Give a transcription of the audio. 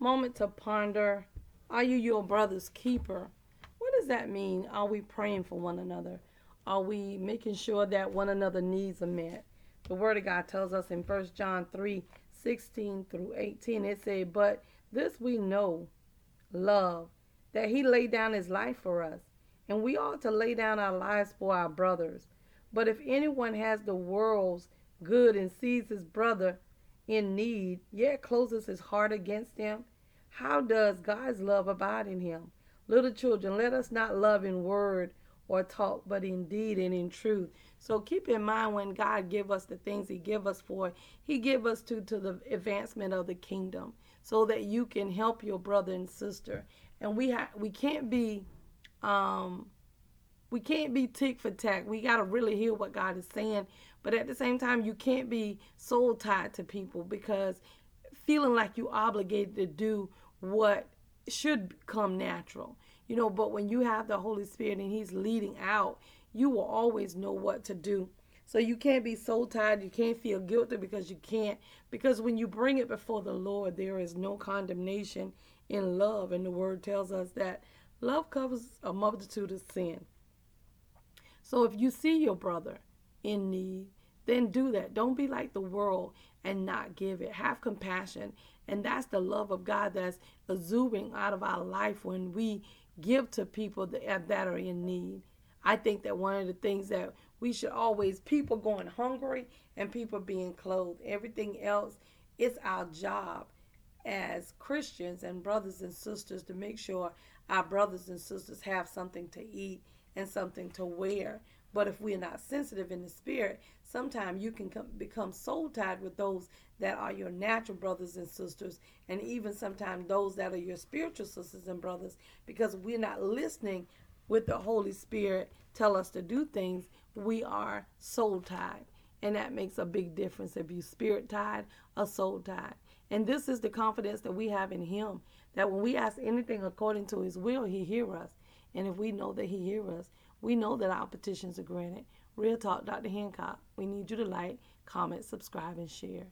moment to ponder Are you your brother's keeper? What does that mean? Are we praying for one another? Are we making sure that one another needs are met? The Word of God tells us in 1 John 3 16 through 18, it said, But this we know, love, that He laid down His life for us, and we ought to lay down our lives for our brothers. But if anyone has the world's good and sees his brother in need, yet closes his heart against them? how does God's love abide in him? Little children, let us not love in word or talk, but in deed and in truth. So keep in mind when God give us the things He give us for, He give us to to the advancement of the kingdom, so that you can help your brother and sister. And we ha- we can't be um, we can't be tick for tack. We got to really hear what God is saying. But at the same time, you can't be soul tied to people because feeling like you're obligated to do what should come natural. You know, but when you have the Holy Spirit and He's leading out, you will always know what to do. So you can't be soul tied. you can't feel guilty because you can't. Because when you bring it before the Lord, there is no condemnation in love. And the word tells us that love covers a multitude of sin. So if you see your brother in need, then do that. Don't be like the world and not give it. Have compassion. And that's the love of God that's exuding out of our life when we give to people that, that are in need. I think that one of the things that we should always, people going hungry and people being clothed, everything else, it's our job as Christians and brothers and sisters to make sure our brothers and sisters have something to eat and something to wear. But if we're not sensitive in the spirit, sometimes you can come, become soul tied with those that are your natural brothers and sisters, and even sometimes those that are your spiritual sisters and brothers, because we're not listening with the Holy Spirit tell us to do things. We are soul tied, and that makes a big difference if you spirit tied or soul tied. And this is the confidence that we have in Him that when we ask anything according to His will, He hear us. And if we know that He hear us, we know that our petitions are granted. Real Talk, Dr. Hancock. We need you to like, comment, subscribe, and share.